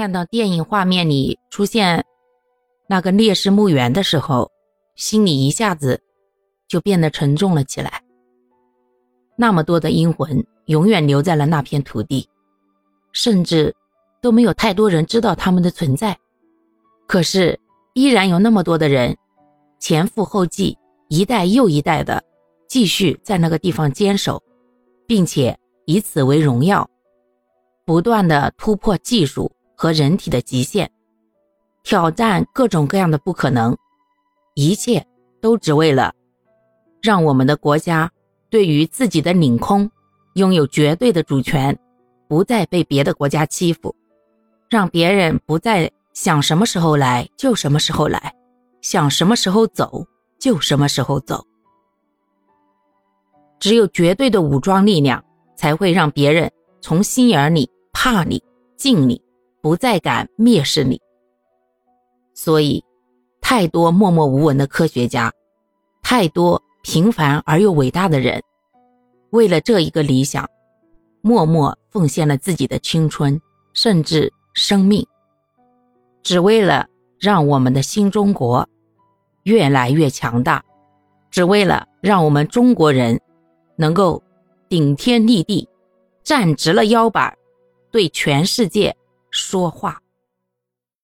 看到电影画面里出现那个烈士墓园的时候，心里一下子就变得沉重了起来。那么多的阴魂永远留在了那片土地，甚至都没有太多人知道他们的存在。可是，依然有那么多的人前赴后继，一代又一代的继续在那个地方坚守，并且以此为荣耀，不断的突破技术。和人体的极限，挑战各种各样的不可能，一切都只为了让我们的国家对于自己的领空拥有绝对的主权，不再被别的国家欺负，让别人不再想什么时候来就什么时候来，想什么时候走就什么时候走。只有绝对的武装力量，才会让别人从心眼里怕你、敬你。不再敢蔑视你，所以，太多默默无闻的科学家，太多平凡而又伟大的人，为了这一个理想，默默奉献了自己的青春，甚至生命，只为了让我们的新中国越来越强大，只为了让我们中国人能够顶天立地，站直了腰板，对全世界。说话。